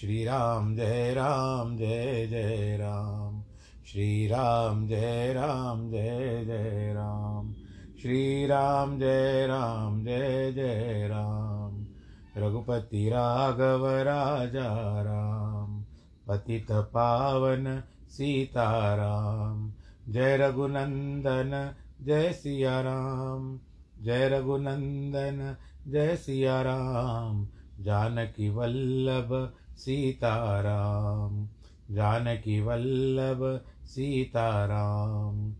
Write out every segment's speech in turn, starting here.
श्रीराम जय राम जय जय राम। श्रीराम जय राम जय जय राम। श्रीराम जय राम जय जय राम। रघुपति राघव राजा राम। पतित पावन सीताराम जय रघुनंदन जय सिया राम। जय रघुनंदन जय सिया राम। जानकी वल्लभ सीताराम, जानकी वल्लभ सीताराम।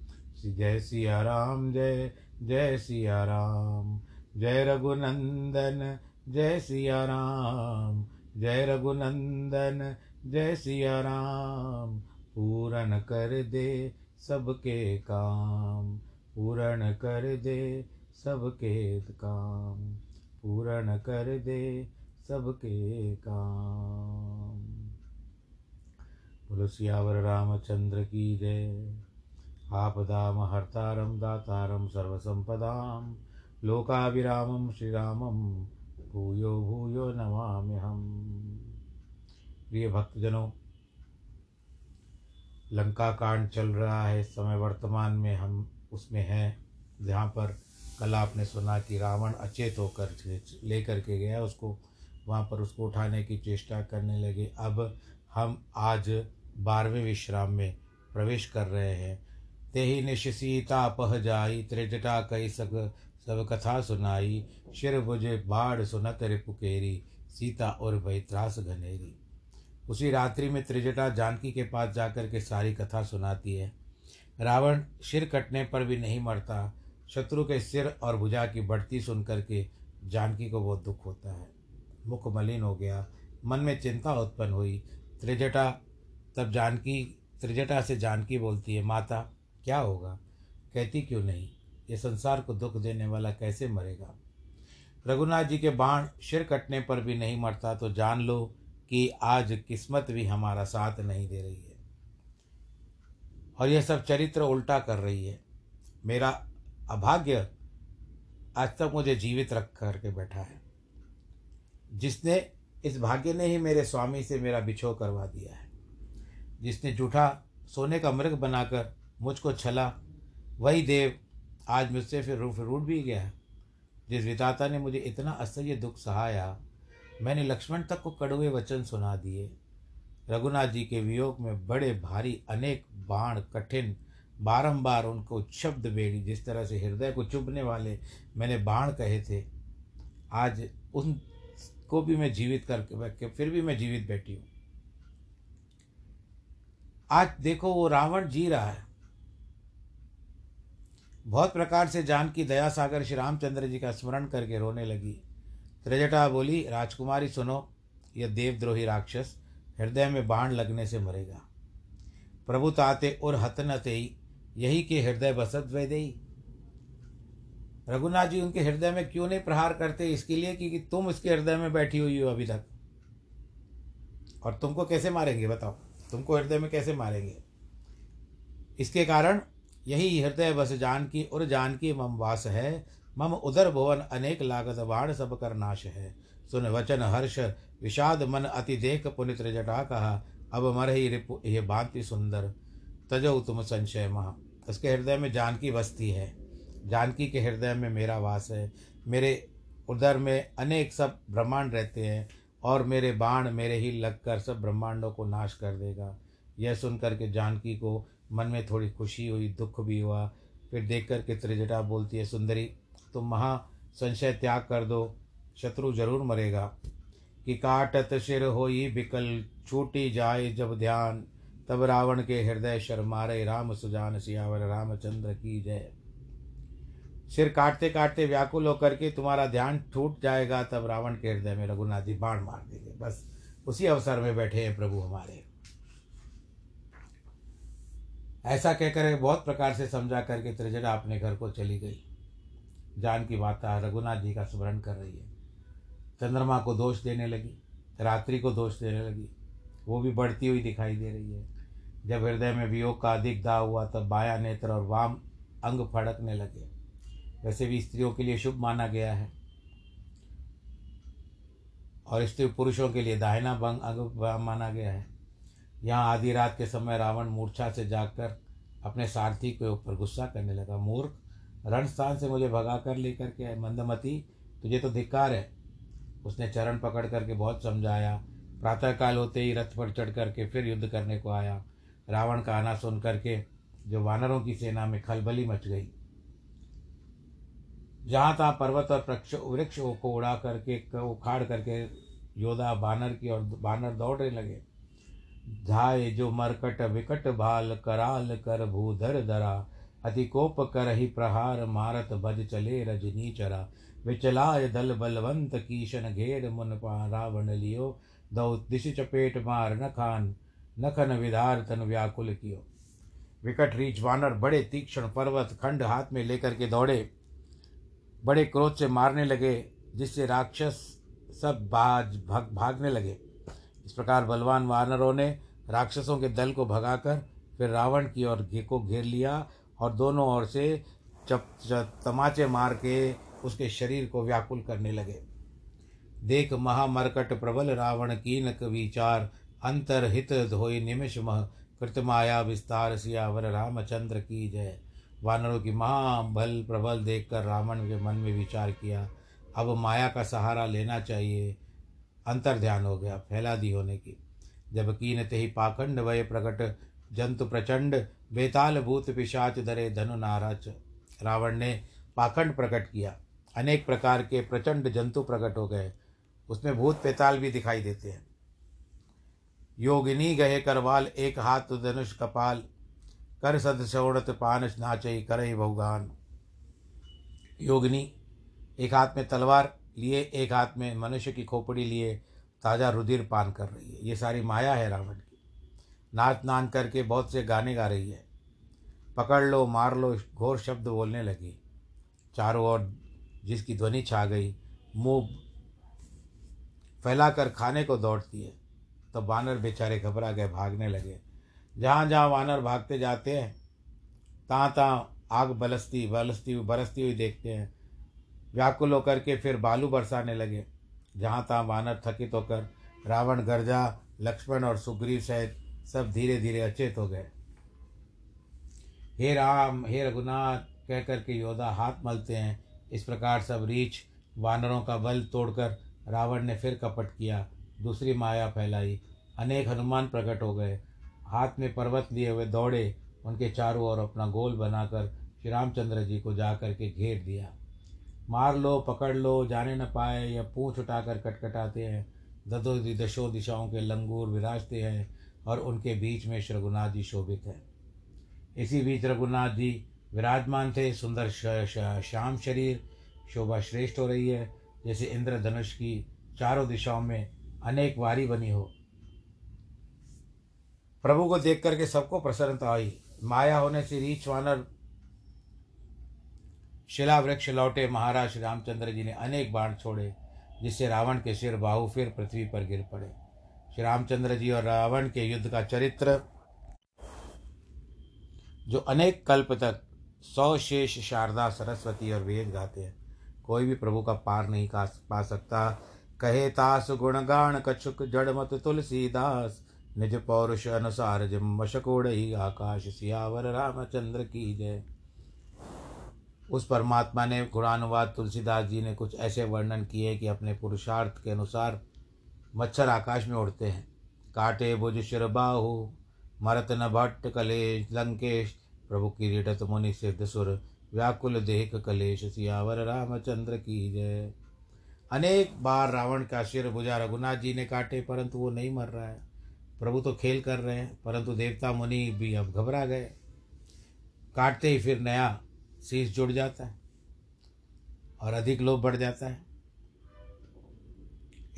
जय सिया राम, जय जय सिया राम। जय रघुनंदन, जय सिया राम। जय रघुनंदन, जय सिया राम। पूर्ण कर दे सबके काम। पूर्ण कर दे सबके काम। पूर्ण कर दे सबके काम। बोलो, सियावर रामचंद्र की जय। आपदाम हर्तारम दातारम सर्वसंपदाम लोकाभिरामम श्रीरामम भूयो भूयो नमाम्यहम प्रिय भक्तजनों, लंका कांड चल रहा है, समय वर्तमान में हम उसमें हैं, जहाँ पर कल आपने सुना कि रावण अचेत होकर लेकर के गया, उसको वहाँ पर उसको उठाने की चेष्टा करने लगे। अब हम आज बारहवें विश्राम में प्रवेश कर रहे हैं। ते ही निश सीता पह जाई, त्रिजटा कई सग, सब कथा सुनाई। शिर बुझे बाढ़ सुनत रिपुकेरी सीता और भय त्रास घनेरी। उसी रात्रि में त्रिजटा जानकी के पास जाकर के सारी कथा सुनाती है। रावण सिर कटने पर भी नहीं मरता। शत्रु के सिर और भुजा की बढ़ती सुन करके जानकी को बहुत दुख होता है। मुख मलिन हो गया। मन में चिंता उत्पन्न हुई। त्रिजटा तब जानकी, त्रिजटा से जानकी बोलती है, माता, क्या होगा? कहती क्यों नहीं? ये संसार को दुख देने वाला कैसे मरेगा? रघुनाथ जी के बाण सिर कटने पर भी नहीं मरता तो जान लो कि आज किस्मत भी हमारा साथ नहीं दे रही है। और यह सब चरित्र उल्टा कर रही है। मेरा अभाग्य आज तक मुझे जीवित रख करके बैठा है। जिसने इस भाग्य ने ही मेरे स्वामी से मेरा बिछो करवा दिया है। जिसने जूठा सोने का मृग बनाकर मुझको छला, वही देव आज मुझसे फिर रूफ रूट भी गया जिस विताता ने मुझे इतना असह्य दुख सहाया, मैंने लक्ष्मण तक को कड़वे वचन सुना दिए। रघुनाथ जी के वियोग में बड़े भारी अनेक बाण कठिन बारंबार उनको शब्द बेड़ी, जिस तरह से हृदय को चुभने वाले मैंने बाण कहे थे, आज उनको भी मैं जीवित करके फिर भी मैं जीवित बैठी हूँ। आज देखो, वो रावण जी रहा है। बहुत प्रकार से जान की दया सागर श्री रामचंद्र जी का स्मरण करके रोने लगी। त्रिजटा बोली, राजकुमारी सुनो, यह देवद्रोही राक्षस हृदय में बाण लगने से मरेगा। प्रभु ताते और हतनते यही के हृदय बसत वैदेही रघुनाथ जी उनके हृदय में क्यों नहीं प्रहार करते इसके लिए कि तुम उसके हृदय में बैठी हुई हो अभी तक? और तुमको कैसे मारेंगे, बताओ? तुमको हृदय में कैसे मारेंगे? इसके कारण यही हृदय बस जानकी और जानकी मम वास है। मम उदर भुवन अनेक लागत बाण सब कर नाश है। सुन वचन हर्ष, विषाद मन अति देख पुनित जटा कहा। अब मर ही रिपु, ये भांति सुंदर, तजो तुम संशय महा। उसके हृदय में जानकी बसती है। जानकी के हृदय में मेरा वास है। मेरे उदर में अनेक सब ब्रह्मांड रहते हैं और मेरे बाण मेरे ही लगकर सब ब्रह्मांडों को नाश कर देगा। यह सुन करके जानकी को मन में थोड़ी खुशी हुई, दुख भी हुआ। फिर देख कर के त्रिजटा बोलती है, सुंदरी, तुम महा संशय त्याग कर दो। शत्रु ज़रूर मरेगा। कि काटत शिर होई बिकल छूटी जाए जब ध्यान। तब रावण के हृदय शर्मारे, राम सुजान सियावर, रामचंद्र की जय। सिर काटते काटते व्याकुल होकर के तुम्हारा ध्यान छूट जाएगा, तब रावण के हृदय में रघुनाथ जी बाण मार देंगे। बस उसी अवसर में बैठे हैं प्रभु हमारे। ऐसा कहकर बहुत प्रकार से समझा करके त्रिजटा अपने घर को चली गई। जान की माता रघुनाथ जी का स्मरण कर रही है। चंद्रमा को दोष देने लगी, रात्रि को दोष देने लगी। वो भी बढ़ती हुई दिखाई दे रही है। जब हृदय में वियोग का अधिक दाव हुआ, तब बाया नेत्र और वाम अंग फड़कने लगे। वैसे भी स्त्रियों के लिए शुभ माना गया है। और स्त्री पुरुषों के लिए दाहिना भंग अंग माना गया है। यहाँ आधी रात के समय रावण मूर्छा से जागकर अपने सारथी के ऊपर गुस्सा करने लगा। मूर्ख रणस्थान से मुझे भगा कर लेकर के मंदमती, तुझे तो धिक्कार है। उसने चरण पकड़ करके बहुत समझाया। प्रातःकाल होते ही रथ पर चढ़ करके फिर युद्ध करने को आया। रावण का आना सुन करके जो वानरों की सेना में खलबली मच गई। जहाँ तहाँ पर्वत और वृक्ष वृक्ष को उड़ा करके उखाड़ करके योदा बानर की और बानर दौड़ने लगे। धाय जो मरकट विकट भाल कराल कर भूधर धरा, अति कोप कर ही प्रहार मारत भज चले रजनी चरा। विचलाय दल बलवंत कीशन घेर मुन रावण लियो, दौ दिश चपेट मार न खान नखन विधार तन व्याकुल कियो। विकट रीच वानर बड़े तीक्ष्ण पर्वत खंड हाथ में लेकर के दौड़े। बड़े क्रोध से मारने लगे, जिससे राक्षस सब बाज भाग, भागने लगे। इस प्रकार बलवान वानरों ने राक्षसों के दल को भगाकर फिर रावण की ओर को घेर लिया और दोनों ओर से चप तमाचे मार के उसके शरीर को व्याकुल करने लगे। देख महामरकट प्रबल रावण कीनक विचार अंतर हित धोई निमिष मह, कृतमाया विस्तार सियावर रामचंद्र की जय। वानरों की महाबल प्रबल देखकर रावण के मन में विचार किया, अब माया का सहारा लेना चाहिए। अंतर ध्यान हो गया, फैला दी होने की। जब कीन ते ही पाखंड वय प्रकट, जंतु प्रचंड, बेताल भूत पिशाच दरे धनु नाराच। रावण ने पाखंड प्रकट किया। अनेक प्रकार के प्रचंड जंतु प्रकट हो गए। उसमें भूत पेताल भी दिखाई देते हैं। योगिनी गहे करवाल, एक हाथ धनुष कपाल। कर सद सौड़त पान नाचई करे भगवान योगिनी, एक हाथ में तलवार लिए, एक हाथ में मनुष्य की खोपड़ी लिए, ताज़ा रुधिर पान कर रही है। ये सारी माया है रावण की। नाच नान करके बहुत से गाने गा रही है। पकड़ लो, मार लो, घोर शब्द बोलने लगी। चारों ओर जिसकी ध्वनि छा गई, मुँह फैलाकर खाने को दौड़ती है। तो बानर बेचारे घबरा गए, भागने लगे। जहाँ जहाँ वानर भागते जाते हैं तहाँ तहाँ आग बलसती बलसती हुई बरसती हुई देखते हैं। व्याकुल होकर के फिर बालू बरसाने लगे। जहाँ तहाँ वानर थकित होकर रावण, गर्जा, लक्ष्मण और सुग्रीव सहित सब धीरे धीरे अचेत हो गए। हे राम, हे रघुनाथ कह कर के योद्धा हाथ मलते हैं। इस प्रकार सब रीछ वानरों का बल तोड़कर रावण ने फिर कपट किया, दूसरी माया फैलाई। अनेक हनुमान प्रकट हो गए। हाथ में पर्वत लिए हुए दौड़े, उनके चारों ओर अपना गोल बनाकर श्री रामचंद्र जी को जा कर के घेर दिया। मार लो, पकड़ लो, जाने न पाए, या पूँछ उठाकर कटकटाते हैं ददो दशो दिशाओं के लंगूर विराजते हैं, और उनके बीच में श्रघुनाथ जी शोभित हैं। इसी बीच रघुनाथ जी विराजमान थे, सुंदर श्याम शरीर, शोभा श्रेष्ठ हो रही है, जैसे इंद्रधनुष की चारों दिशाओं में अनेक वारी बनी हो। प्रभु को देख करके सबको प्रसन्नता आई माया होने से रीछ वानर शिला वृक्ष लौटे। महाराज श्री रामचंद्र जी ने अनेक बाण छोड़े, जिससे रावण के सिर बाहु फिर पृथ्वी पर गिर पड़े। श्री रामचंद्र जी और रावण के युद्ध का चरित्र, जो अनेक कल्प तक सौ शेष शारदा, सरस्वती और वेद गाते हैं, कोई भी प्रभु का पार नहीं का पा सकता। कहे तास गुणगान कछुक जड़मत तुलसीदास। निज पौरुष अनुसार जिम वशकोड़ आकाश सियावर रामचंद्र की जय। उस परमात्मा ने गुणानुवाद तुलसीदास जी ने कुछ ऐसे वर्णन किए कि अपने पुरुषार्थ के अनुसार मच्छर आकाश में उड़ते हैं। काटे भुज शिर बाहु मरत न भट्ट कलेश, लंकेश, प्रभु की रिडत मुनि सिद्ध सुर, व्याकुल देख कलेश, सियावर रामचंद्र की जय। अनेक बार रावण का शिर भुजा रघुनाथ जी ने काटे, परंतु वो नहीं मर रहा है। प्रभु तो खेल कर रहे हैं, परंतु देवता मुनि भी अब घबरा गए। काटते ही फिर नया शीश जुड़ जाता है और अधिक लोभ बढ़ जाता है।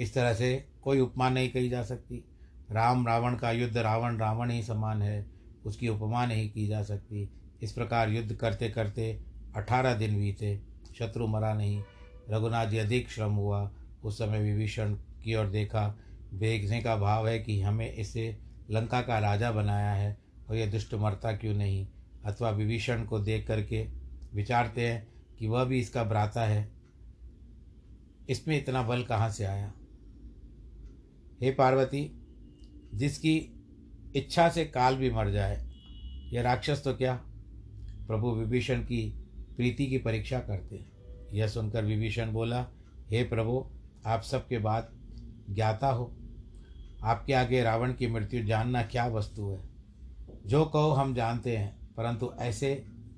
इस तरह से कोई उपमा नहीं कही जा सकती। राम रावण का युद्ध रावण रावण ही समान है, उसकी उपमा नहीं की जा सकती। इस प्रकार युद्ध करते करते अठारह दिन बीते, शत्रु मरा नहीं। रघुनाथ जी अधिक श्रम हुआ, उस समय विभीषण की ओर देखा देखने का भाव है कि हमें इसे लंका का राजा बनाया है और यह दुष्ट मरता क्यों नहीं? अथवा विभीषण को देख करके विचारते हैं कि वह भी इसका भ्राता है। इसमें इतना बल कहाँ से आया? हे पार्वती, जिसकी इच्छा से काल भी मर जाए, यह राक्षस तो क्या? प्रभु विभीषण की प्रीति की परीक्षा करते हैं। यह सुनकर विभीषण बोला, हे प्रभु, आप सबके बाद ज्ञाता हो। आपके आगे रावण की मृत्यु जानना क्या वस्तु है? जो कहो हम जानते हैं परंतु ऐसे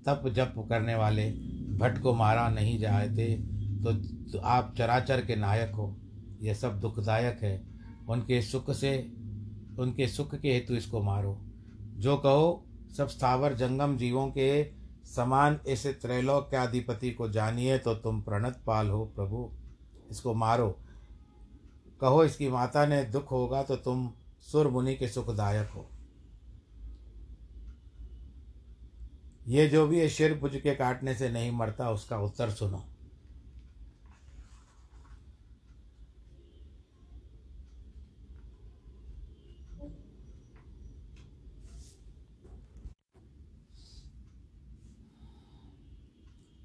तप जप करने वाले भट्ट को मारा नहीं जाते तो, तो आप चराचर के नायक हो। यह सब दुखदायक है। उनके सुख से उनके सुख के हेतु इसको मारो। जो कहो सब स्थावर जंगम जीवों के समान इस त्रैलोक्याधिपति को जानिए तो तुम प्रणत पाल हो प्रभु। इसको मारो। कहो इसकी माता ने, दुख होगा तो तुम सुर मुनि के सुखदायक हो। ये जो भी है, शिर पुज के काटने से नहीं मरता, उसका उत्तर सुनो।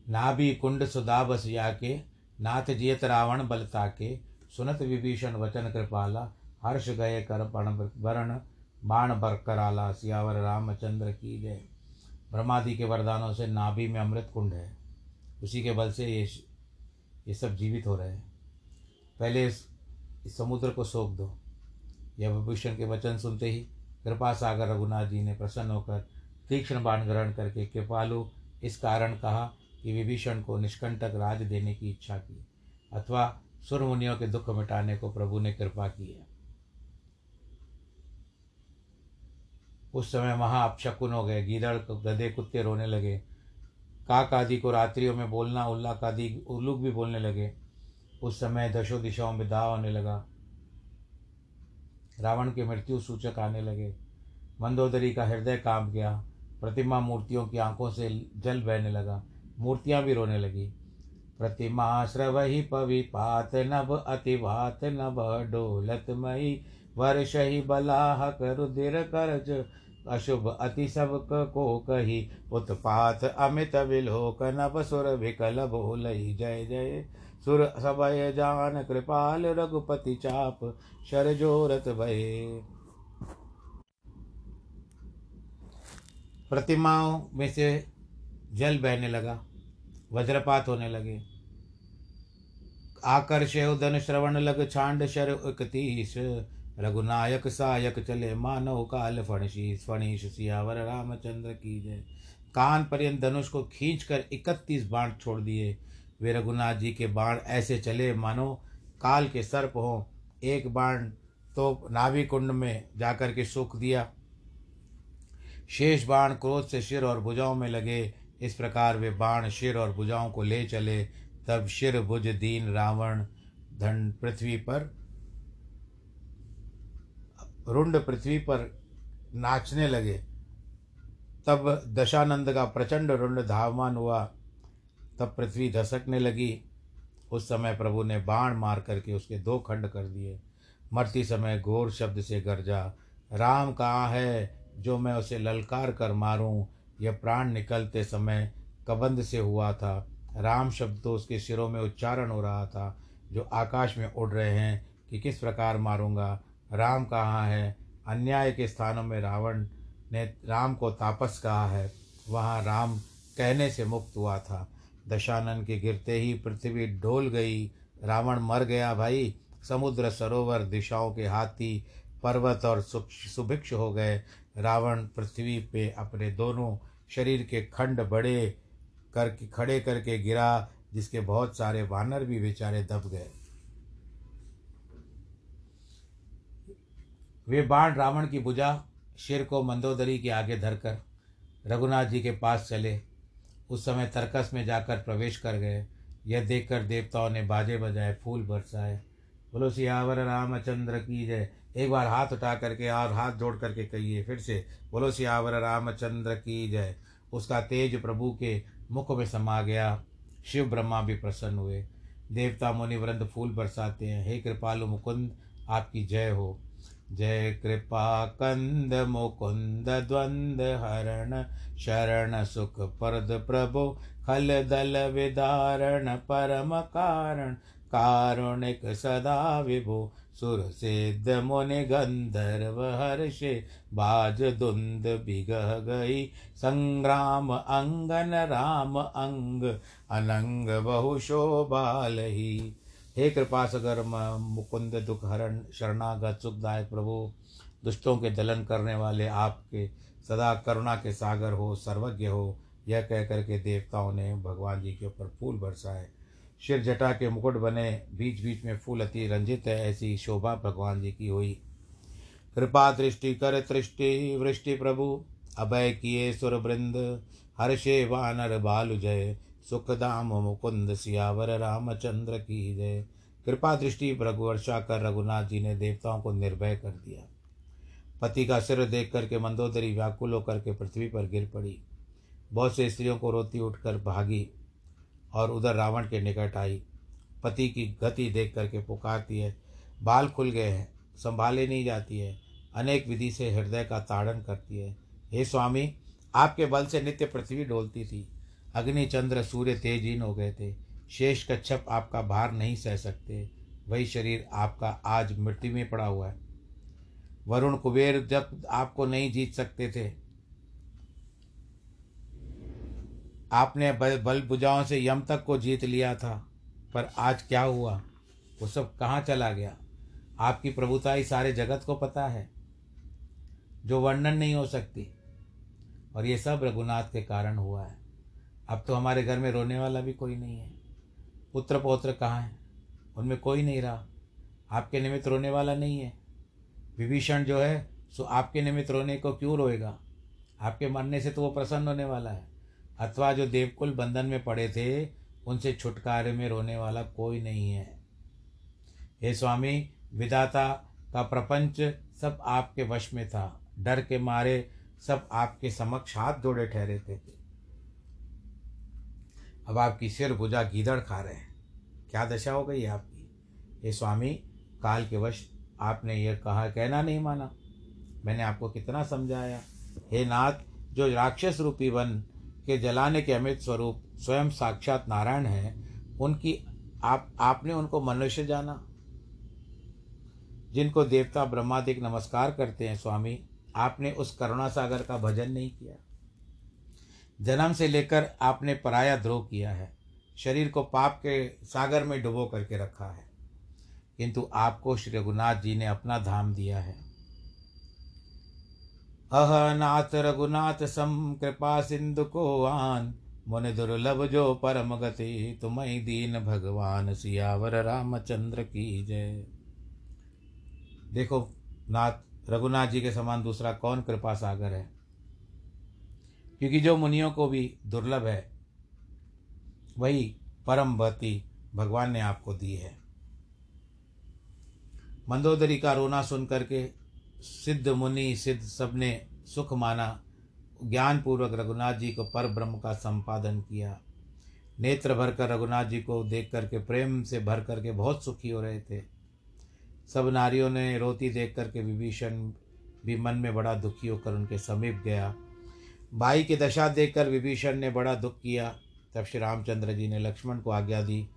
नाभि कुंड सुधा बस के नाथ जियत रावण बलता के सुनत विभीषण वचन कृपाला हर्ष गए कर वरण बाण बर कराला सियावर रामचंद्र की जय। ब्रह्मादि के वरदानों से नाभि में अमृत कुंड है। उसी के बल से ये ये सब जीवित हो रहे हैं। पहले इस, इस समुद्र को सोख दो। यह विभूषण के वचन सुनते ही कृपा सागर रघुनाथ जी ने प्रसन्न होकर तीक्ष्ण बाण ग्रहण करके कृपालु इस कारण कहा कि विभीषण को निष्कंटक राज देने की इच्छा की। अथवा सुरमुनियों के दुख मिटाने को प्रभु ने कृपा की है। उस समय वहाँ अपशकुन हो गए, गीदड़, गधे, कुत्ते रोने लगे। काक आदि को रात्रियों में बोलना, उल्लाक आदि, उल्लुक भी बोलने लगे। उस समय दशो दिशाओं में दाव आने लगा। रावण के मृत्यु सूचक आने लगे। मंदोदरी का हृदय काँप गया। प्रतिमा मूर्तियों की आँखों से जल बहने लगा। मूर्तियाँ भी रोने लगी। प्रतिमा श्रवही पविपात नभ अतिभात नभ डोलत मई वर्ष ही बलाह रुधिर करज, अशुभ अति सबको कही उत्पात अमित विलोक नभ सुर विकल बोल जय जय। सुर सबय जान कृपाल रघुपति चाप शर जोरत भये। प्रतिमाओं में से जल बहने लगा। वज्रपात होने लगे। आकर्ष उदन श्रवण लग छांड शर इकतीस। रघुनायक सायक चले मानव काल फणशीस। फणीश सियावर रामचंद्र की जय। कान पर्यंत धनुष को खींच कर इकतीस बाण छोड़ दिए। वे रघुनाथ जी के बाण ऐसे चले, मानो काल के सर्प हों। एक बाण तो नाभि कुंड में जाकर के सूख दिया। शेष बाण क्रोध से शिर और भुजाओं में लगे। इस प्रकार वे बाण शिर और भुजाओं को ले चले। तब शिर, भुज, दीन, रावण, धन पृथ्वी पर, रुंड पृथ्वी पर नाचने लगे। तब दशानंद का प्रचंड रुंड धावमान हुआ। तब पृथ्वी धसकने लगी। उस समय प्रभु ने बाण मार करके उसके दो खंड कर दिए। मरती समय घोर शब्द से गरजा, राम कहाँ है जो मैं उसे ललकार कर मारूं? यह प्राण निकलते समय कबंद से हुआ था। राम शब्द तो उसके सिरों में उच्चारण हो रहा था, जो आकाश में उड़ रहे हैं कि किस प्रकार मारूँगा। राम कहाँ है? अन्याय के स्थानों में रावण ने राम को तापस कहा है। वहाँ राम कहने से मुक्त हुआ था। दशानन के गिरते ही पृथ्वी डोल गई। रावण मर गया भाई। समुद्र सरोवर दिशाओं के हाथी, पर्वत और सुभिक्ष हो गए। रावण पृथ्वी पे अपने दोनों शरीर के खंड बड़े करके, खड़े करके गिरा, जिसके बहुत सारे वानर भी बेचारे दब गए। वे बाण रावण की भुजा शेर को मंदोदरी के आगे धरकर, रघुनाथ जी के पास चले। उस समय तर्कस में जाकर प्रवेश कर गए। यह देखकर देवताओं ने बाजे बजाए फूल बरसाए। बोलो, सियावर रामचंद्र की जय। एक बार हाथ उठा करके और हाथ जोड़ करके कहिए, फिर से बोलो, सियावर रामचंद्र की जय। उसका तेज प्रभु के मुख में समा गया। शिव ब्रह्मा भी प्रसन्न हुए। देवता मुनि वृंद फूल बरसाते हैं। हे कृपालु मुकुंद, आपकी जय हो। जय कृपा कंद मुकुंद द्वंद हरण शरण सुख परद प्रभु खल दल विदारण परम कारण। कारुणिक सदा विभो सुर सिद्ध मुनि गंधर्व हर्षे बाज दुंद बिगह गई संग्राम अंगन राम अंग अनंग बहु शोभाल ही हे कृपा सगर मुकुंद दुख हरण शरणागत सुखदायक प्रभु, दुष्टों के दलन करने वाले आपके सदा करुणा के सागर हो, सर्वज्ञ हो। यह कह करके देवताओं ने भगवान जी के ऊपर फूल बरसाए। शिर जटा के मुकुट बने बीच बीच में फूल अति रंजित है, ऐसी शोभा भगवान जी की हुई। कृपा दृष्टि कर तृष्टि, वृष्टि प्रभु। अभय किए सुर वृंद हर्षे वानर बालु जय। सुखदाम मुकुंद सियावर, रामचंद्र की जय। कृपा दृष्टि प्रभु, वर्षा कर रघुनाथ जी ने देवताओं को निर्भय कर दिया। पति का सिर देख करके मंदोदरी व्याकुल होकर के पृथ्वी पर गिर पड़ी। बहुत से स्त्रियों को रोती उठकर भागी। और उधर रावण के निकट आई। पति की गति देख करके पुकारती है, बाल खुल गए हैं, संभाले नहीं जाती है, अनेक विधि से हृदय का ताड़न करती है। हे स्वामी, आपके बल से नित्य पृथ्वी डोलती थी। अग्नि, चंद्र, सूर्य तेजहीन हो गए थे। शेष कच्छप आपका भार नहीं सह सकते। वही शरीर आपका आज मृत्यु में पड़ा हुआ है। वरुण कुबेर जब आपको नहीं जीत सकते थे आपने बल भुजाओं से यम तक को जीत लिया था, पर आज क्या हुआ? वो सब कहाँ चला गया? आपकी प्रभुताई सारे जगत को पता है, जो वर्णन नहीं हो सकती। और ये सब रघुनाथ के कारण हुआ है। अब तो हमारे घर में रोने वाला भी कोई नहीं है। पुत्र पौत्र कहाँ हैं? उनमें कोई नहीं रहा। आपके निमित्त रोने वाला नहीं है। विभीषण जो है, सो आपके निमित्त रोने को क्यों रोएगा? आपके मरने से तो वो प्रसन्न होने वाला है। अथवा जो देवकुल बंधन में पड़े थे, उनसे छुटकारे में रोने वाला कोई नहीं है। हे स्वामी विदाता का प्रपंच सब आपके वश में था। डर के मारे सब आपके समक्ष हाथ जोड़े ठहरे थे। अब आपकी सिर भुजा गीदड़ खा रहे हैं। क्या दशा हो गई आपकी? हे स्वामी, काल के वश आपने यह कहा, कहना नहीं माना। मैंने आपको कितना समझाया। हे नाथ, जो राक्षस रूपी वन के जलाने के अमित स्वरूप स्वयं साक्षात नारायण हैं, उनकी आप, आपने उनको मनुष्य जाना। जिनको देवता ब्रह्मादिक नमस्कार करते हैं स्वामी, आपने उस करुणा सागर का भजन नहीं किया। जन्म से लेकर आपने पराया द्रोह किया है। शरीर को पाप के सागर में डुबो करके रखा है। किंतु आपको श्री रघुनाथ जी ने अपना धाम दिया है। अह नाथ रघुनाथ सम कृपा सिंधु को आन। मुन दुर्लभ जो परम गति, तुम्हें दीन भगवान सियावर रामचंद्र की जय। देखो, नाथ, रघुनाथ जी के समान दूसरा कौन कृपा सागर है? क्योंकि जो मुनियों को भी दुर्लभ है, वही परम भक्ति भगवान ने आपको दी है। मंदोदरी का रोना सुन करके सिद्ध मुनि, सिद्ध सबने सुख माना। ज्ञान पूर्वक रघुनाथ जी को पर ब्रह्म का संपादन किया। नेत्र भर कर रघुनाथ जी को देख करके, प्रेम से भर करके बहुत सुखी हो रहे थे। सब नारियों ने रोती देख करके विभीषण भी मन में बड़ा दुखी होकर उनके समीप गया। भाई की दशा देखकर विभीषण ने बड़ा दुख किया। तब श्री रामचंद्र जी ने लक्ष्मण को आज्ञा दी।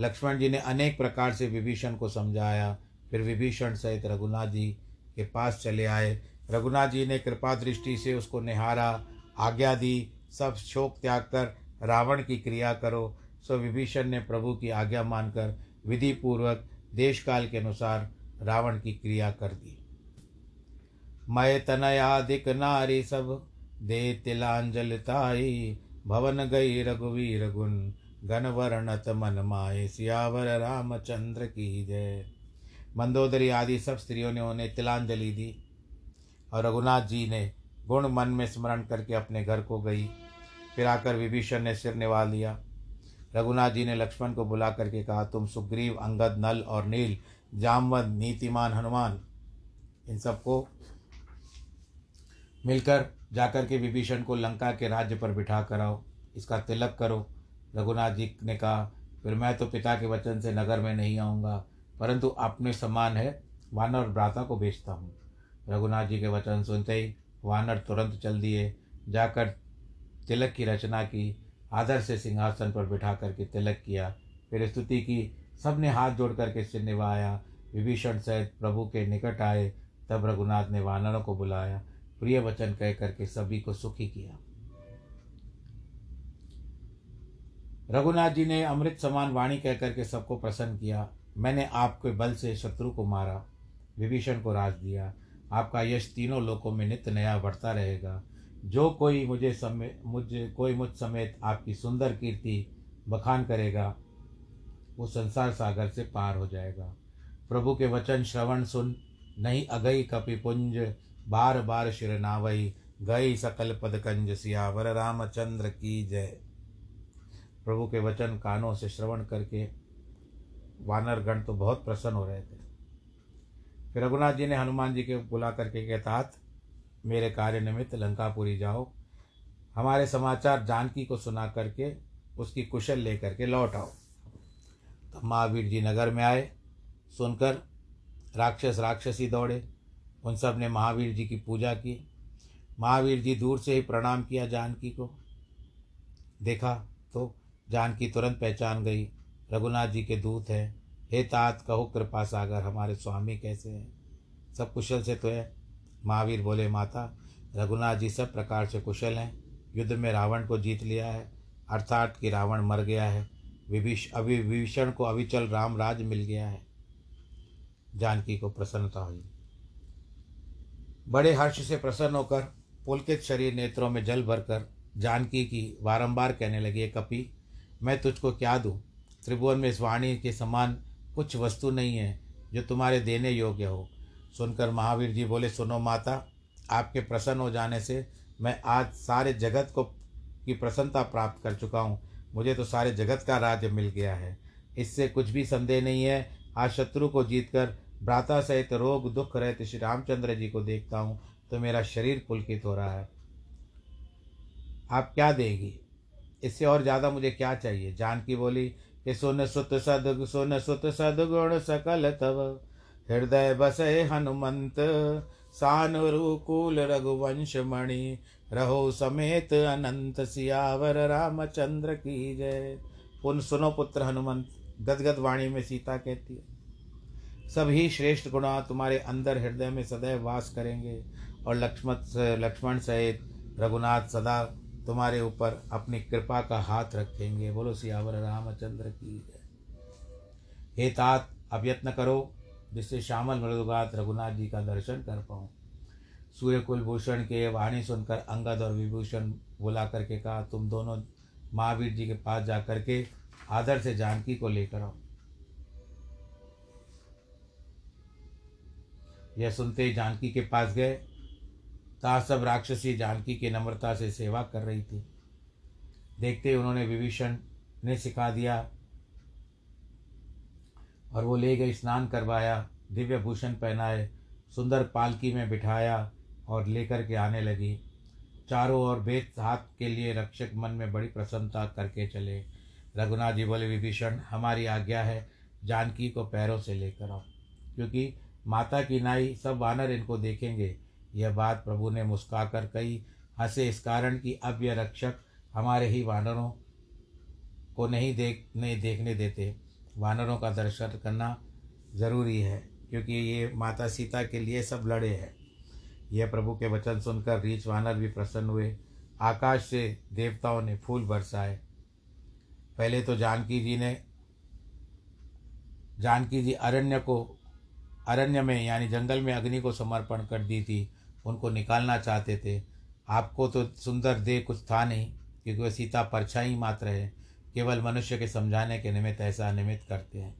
लक्ष्मण जी ने अनेक प्रकार से विभीषण को समझाया। फिर विभीषण सहित रघुनाथ जी के पास चले आए। रघुनाथ जी ने कृपा दृष्टि से उसको निहारा, आज्ञा दी, सब शोक त्याग कर रावण की क्रिया करो। सो विभीषण ने प्रभु की आज्ञा मानकर विधि पूर्वक देश काल के अनुसार रावण की क्रिया कर दी। मय तनयादिक नारी सब, दे तिलांजलताई भवन गई रघुवीर गुण। घन वर्णत मन माए सियावर रामचंद्र की जय। मंदोदरी आदि सब स्त्रियों ने उन्हें तिलांजलि दी और रघुनाथ जी ने गुण मन में स्मरण करके अपने घर को गई। फिर आकर विभीषण ने सिर निभा लिया रघुनाथ जी ने लक्ष्मण को बुला करके कहा, तुम सुग्रीव, अंगद, नल और नील, जामवंत, नीतिमान, हनुमान, इन सबको मिलकर जाकर के विभीषण को लंका के राज्य पर बिठा कराओ इसका तिलक करो। रघुनाथ जी ने कहा, फिर मैं तो पिता के वचन से नगर में नहीं आऊँगा। परंतु अपने समान है, वानर भ्राता को बेचता हूँ। रघुनाथ जी के वचन सुनते ही वानर तुरंत चल दिए। जाकर तिलक की रचना की, आदर से सिंहासन पर बिठा करके तिलक किया। फिर स्तुति की, सबने हाथ जोड़ करके सिर निभाया। विभीषण सहित प्रभु के निकट आए। तब रघुनाथ ने वानरों को बुलाया। प्रिय वचन कह करके सभी को सुखी किया। रघुनाथ जी ने अमृत समान वाणी कह करके सबको प्रसन्न किया। मैंने आपके बल से शत्रु को मारा, विभीषण को राज दिया। आपका यश तीनों लोकों में नित्य नया बढ़ता रहेगा। जो कोई मुझे समय मुझे, कोई मुझ समेत आपकी सुंदर कीर्ति बखान करेगा, वो संसार सागर से पार हो जाएगा। प्रभु के वचन श्रवण सुन, नहीं अगई कपिपुंज बार बार शिर नावई, गई सकल पदकंज सियावर, रामचंद्र की जय। प्रभु के वचन कानों से श्रवण करके वानरगण तो बहुत प्रसन्न हो रहे थे। फिर रघुनाथ जी ने हनुमान जी के बुला करके कहतात मेरे कार्य निमित्त लंकापुरी जाओ। हमारे समाचार जानकी को सुना करके उसकी कुशल लेकर के लौट आओ। तो महावीर जी नगर में आए। सुनकर राक्षस राक्षसी दौड़े। उन सबने महावीर जी की पूजा की। महावीर जी दूर से ही प्रणाम किया जानकी को। देखा तो जानकी तुरंत पहचान गई। रघुनाथ जी के दूत हैं। हे तात, कहो कृपा सागर, हमारे स्वामी कैसे हैं? सब कुशल से तो है। महावीर बोले, माता, रघुनाथ जी सब प्रकार से कुशल हैं। युद्ध में रावण को जीत लिया है। अर्थात कि रावण मर गया है। विभीष अभी विभीषण को अविचल राम राज मिल गया है। जानकी को प्रसन्नता हुई। बड़े हर्ष से प्रसन्न होकर पुलकित शरीर नेत्रों में जल भरकर जानकी की बारंबार कहने लगी कपि, मैं तुझको क्या दूँ? त्रिभुवन में इस वाणी के समान कुछ वस्तु नहीं है, जो तुम्हारे देने योग्य हो। सुनकर महावीर जी बोले, सुनो माता, आपके प्रसन्न हो जाने से मैं आज सारे जगत को, की प्रसन्नता प्राप्त कर चुका हूँ। मुझे तो सारे जगत का राज्य मिल गया है। इससे कुछ भी संदेह नहीं है। आज शत्रु को जीतकर भ्राता सहित रोग दुख रहते श्री रामचंद्र जी को देखता हूँ तो मेरा शरीर पुलकित हो रहा है। आप क्या देगी? इससे और ज़्यादा मुझे क्या चाहिए? जानकी बोली कि सुन सुत सद सुन सुत सदगुण सकल तव। हृदय बसे हनुमंत सानुकूल रघुवंश मणि। रहो समेत अनंत सियावर रामचंद्र की जय। पुन सुनो पुत्र हनुमंत, गदगद वाणी में सीता कहती है। सभी श्रेष्ठ गुणा तुम्हारे अंदर हृदय में सदैव वास करेंगे और लक्ष्मण लक्ष्मण सहित रघुनाथ सदा तुम्हारे ऊपर अपनी कृपा का हाथ रखेंगे। बोलो, सियावर रामचंद्र की हे तात, अब यत्न करो, जिससे श्यामल मृदुगात रघुनाथ जी का दर्शन कर पाऊँ। सूर्य कुलभूषण के वाणी सुनकर अंगद और विभूषण बुला करके कहा, तुम दोनों महावीर जी के पास जा करके आदर से जानकी को लेकर आओ। यह सुनते जानकी के पास गए। ता सब राक्षसी जानकी की नम्रता से सेवा कर रही थी। देखते ही उन्होंने विभीषण ने सिखा दिया और वो ले गए, स्नान करवाया, दिव्य भूषण पहनाए, सुंदर पालकी में बिठाया और लेकर के आने लगी। चारों ओर भेद हाथ के लिए रक्षक मन में बड़ी प्रसन्नता करके चले। रघुनाथ जी बोले, विभीषण, हमारी आज्ञा है, जानकी को पैरों से लेकर आओ, क्योंकि माता की नाई सब वानर इनको देखेंगे। यह बात प्रभु ने मुस्काकर कही। हंसे इस कारण कि अब यह रक्षक हमारे ही वानरों को नहीं देख, नहीं देखने देते। वानरों का दर्शन करना ज़रूरी है, क्योंकि ये माता सीता के लिए सब लड़े हैं। यह प्रभु के वचन सुनकर रीछ वानर भी प्रसन्न हुए। आकाश से देवताओं ने फूल बरसाए। पहले तो जानकी जी ने, जानकी जी अरण्य को, अरण्य में, यानी जंगल में अग्नि को समर्पण कर दी थी। उनको निकालना चाहते थे। आपको तो सुंदर देह कुछ था नहीं, क्योंकि वह सीता परछाई मात्र है। केवल मनुष्य के समझाने के निमित्त ऐसा निमित्त करते हैं।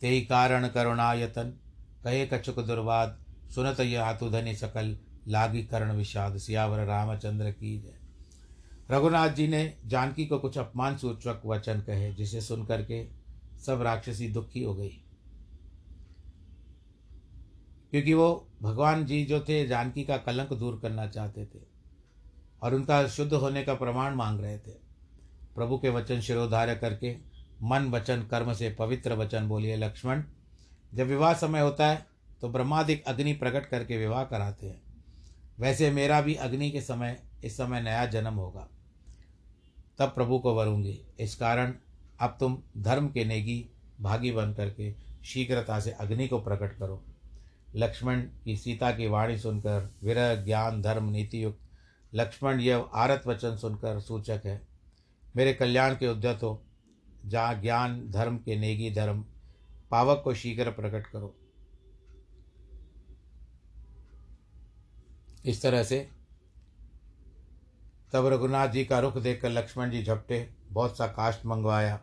ते ही कारण करुणायतन, कहे कछुक दुर्वाद, सुनत ये धनी सकल, लागी करण विषाद, सियावर रामचंद्र की जय। रघुनाथ जी ने जानकी को कुछ अपमान सूचक वचन कहे, जिसे सुन करके सब राक्षसी दुखी हो गई। क्योंकि वो भगवान जी जो थे, जानकी का कलंक दूर करना चाहते थे और उनका शुद्ध होने का प्रमाण मांग रहे थे। प्रभु के वचन शिरोधार्य करके मन वचन, कर्म से पवित्र वचन बोलिए लक्ष्मण। जब विवाह समय होता है तो ब्रह्मादिक अग्नि प्रकट करके विवाह कराते हैं। वैसे मेरा भी अग्नि के समय, इस समय नया जन्म होगा। तब प्रभु को वरूँगी। इस कारण अब तुम धर्म के नेगी, भागी बन करके शीघ्रता से अग्नि को प्रकट करो। लक्ष्मण की सीता की वाणी सुनकर विरह, ज्ञान, धर्म नीति युक्त लक्ष्मण यह आरत वचन सुनकर सूचक है। मेरे कल्याण के उद्यत हो। जहाँ ज्ञान, धर्म के नेगी धर्म। पावक को शीघ्र प्रकट करो। इस तरह से तब रघुनाथ जी का रुख देखकर लक्ष्मण जी झपटे। बहुत सा काष्ट मंगवाया।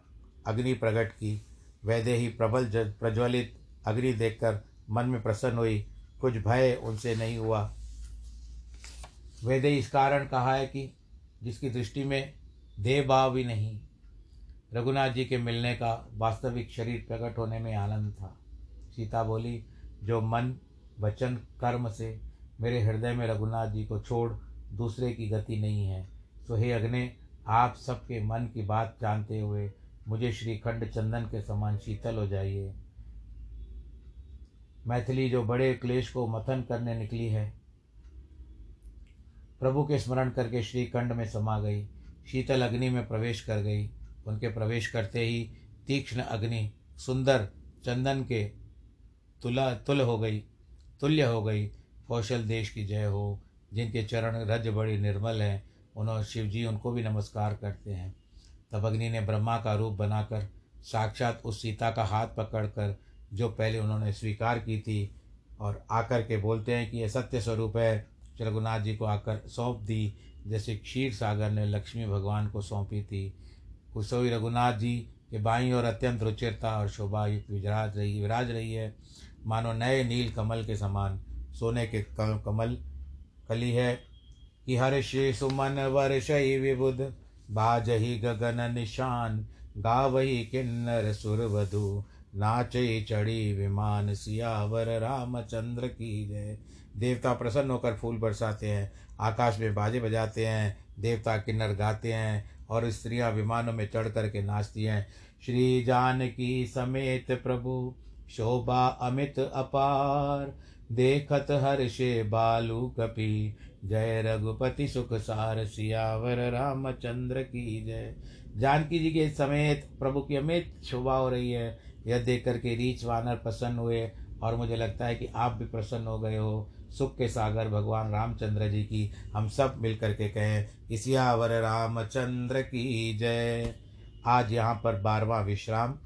अग्नि प्रकट की। वैदे ही प्रबल, प्रज्वलित अग्नि देखकर मन में प्रसन्न हुई, कुछ भय उनसे नहीं हुआ। वैदे इस कारण कहा है कि जिसकी दृष्टि में देह भाव भी नहीं, रघुनाथ जी के मिलने का वास्तविक शरीर प्रकट होने में आनंद था। सीता बोली, जो मन, वचन, कर्म से मेरे हृदय में रघुनाथ जी को छोड़ दूसरे की गति नहीं है तो हे अग्नि, आप सबके मन की बात जानते हुए मुझे श्रीखंड चंदन के समान शीतल हो जाइए। मैथिली जो बड़े क्लेश को मथन करने निकली है। प्रभु के स्मरण करके श्रीखंड में समा गई। शीतल अग्नि में प्रवेश कर गई। उनके प्रवेश करते ही तीक्ष्ण अग्नि, सुंदर चंदन के तुला, तुल हो गई, तुल्य हो गई। कौशल देश की जय हो। जिनके चरण रज बड़ी निर्मल हैं उन्होंने शिव जी उनको भी नमस्कार करते हैं। तब अग्नि ने ब्रह्मा का रूप बनाकर साक्षात उस सीता का हाथ पकड़कर जो पहले उन्होंने स्वीकार की थी और आकर के बोलते हैं कि यह सत्य स्वरूप है रघुनाथ जी को आकर सौंप दी। जैसे क्षीर सागर ने लक्ष्मी भगवान को सौंपी थी। कुशोई रघुनाथ जी के बाई और अत्यंत रुचिरता और शोभा युक्त विराज रही विराज रही है। मानो नए नील कमल के समान, सोने के कमल कली है कि हर श्री सुमन वर्ष विबुध। बाज ही गगन निशान, गावही किन्नर सुरवधु। नाचे चढ़ी विमान, सियावर, रामचंद्र की जय। देवता प्रसन्न होकर फूल बरसाते हैं, आकाश में बाजे बजाते हैं, देवता किन्नर गाते हैं और स्त्रियाँ विमानों में चढ़ करके नाचती हैं। श्री जानकी समेत प्रभु, शोभा अमित अपार। देखत हर्षे बालू कपि, जय रघुपति सुख सार, सियावर, रामचंद्र की जय। जानकी जी के समेत प्रभु की अमित शोभा हो रही है। यह देख करके रीच वानर प्रसन्न हुए और मुझे लगता है कि आप भी प्रसन्न हो गए हो। सुख के सागर भगवान रामचंद्र जी की हम सब मिल कर के कहें इसियावर रामचंद्र की जय। आज यहाँ पर बारवा विश्राम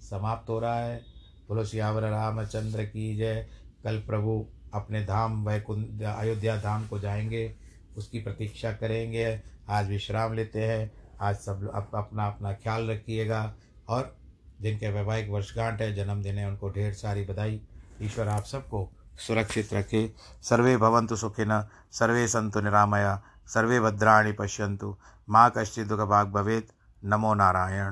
समाप्त हो रहा है। बोलो सियावर रामचंद्र की जय। कल प्रभु अपने धाम वैकुंठ अयोध्या धाम को जाएँगे उसकी प्रतीक्षा करेंगे। आज विश्राम लेते हैं। आज सब अप, अपना अपना ख्याल रखिएगा और जिनके वैवाहिक वर्षगांठ है, जन्मदिन है उनको ढेर सारी बधाई। ईश्वर आप सबको सुरक्षित रखे। सर्वे भवन्तु सुखिन, सर्वे संतु निरामया, सर्वे भद्राणी पश्यंतु माँ कश्चित् भाग भवेत। नमो नारायण।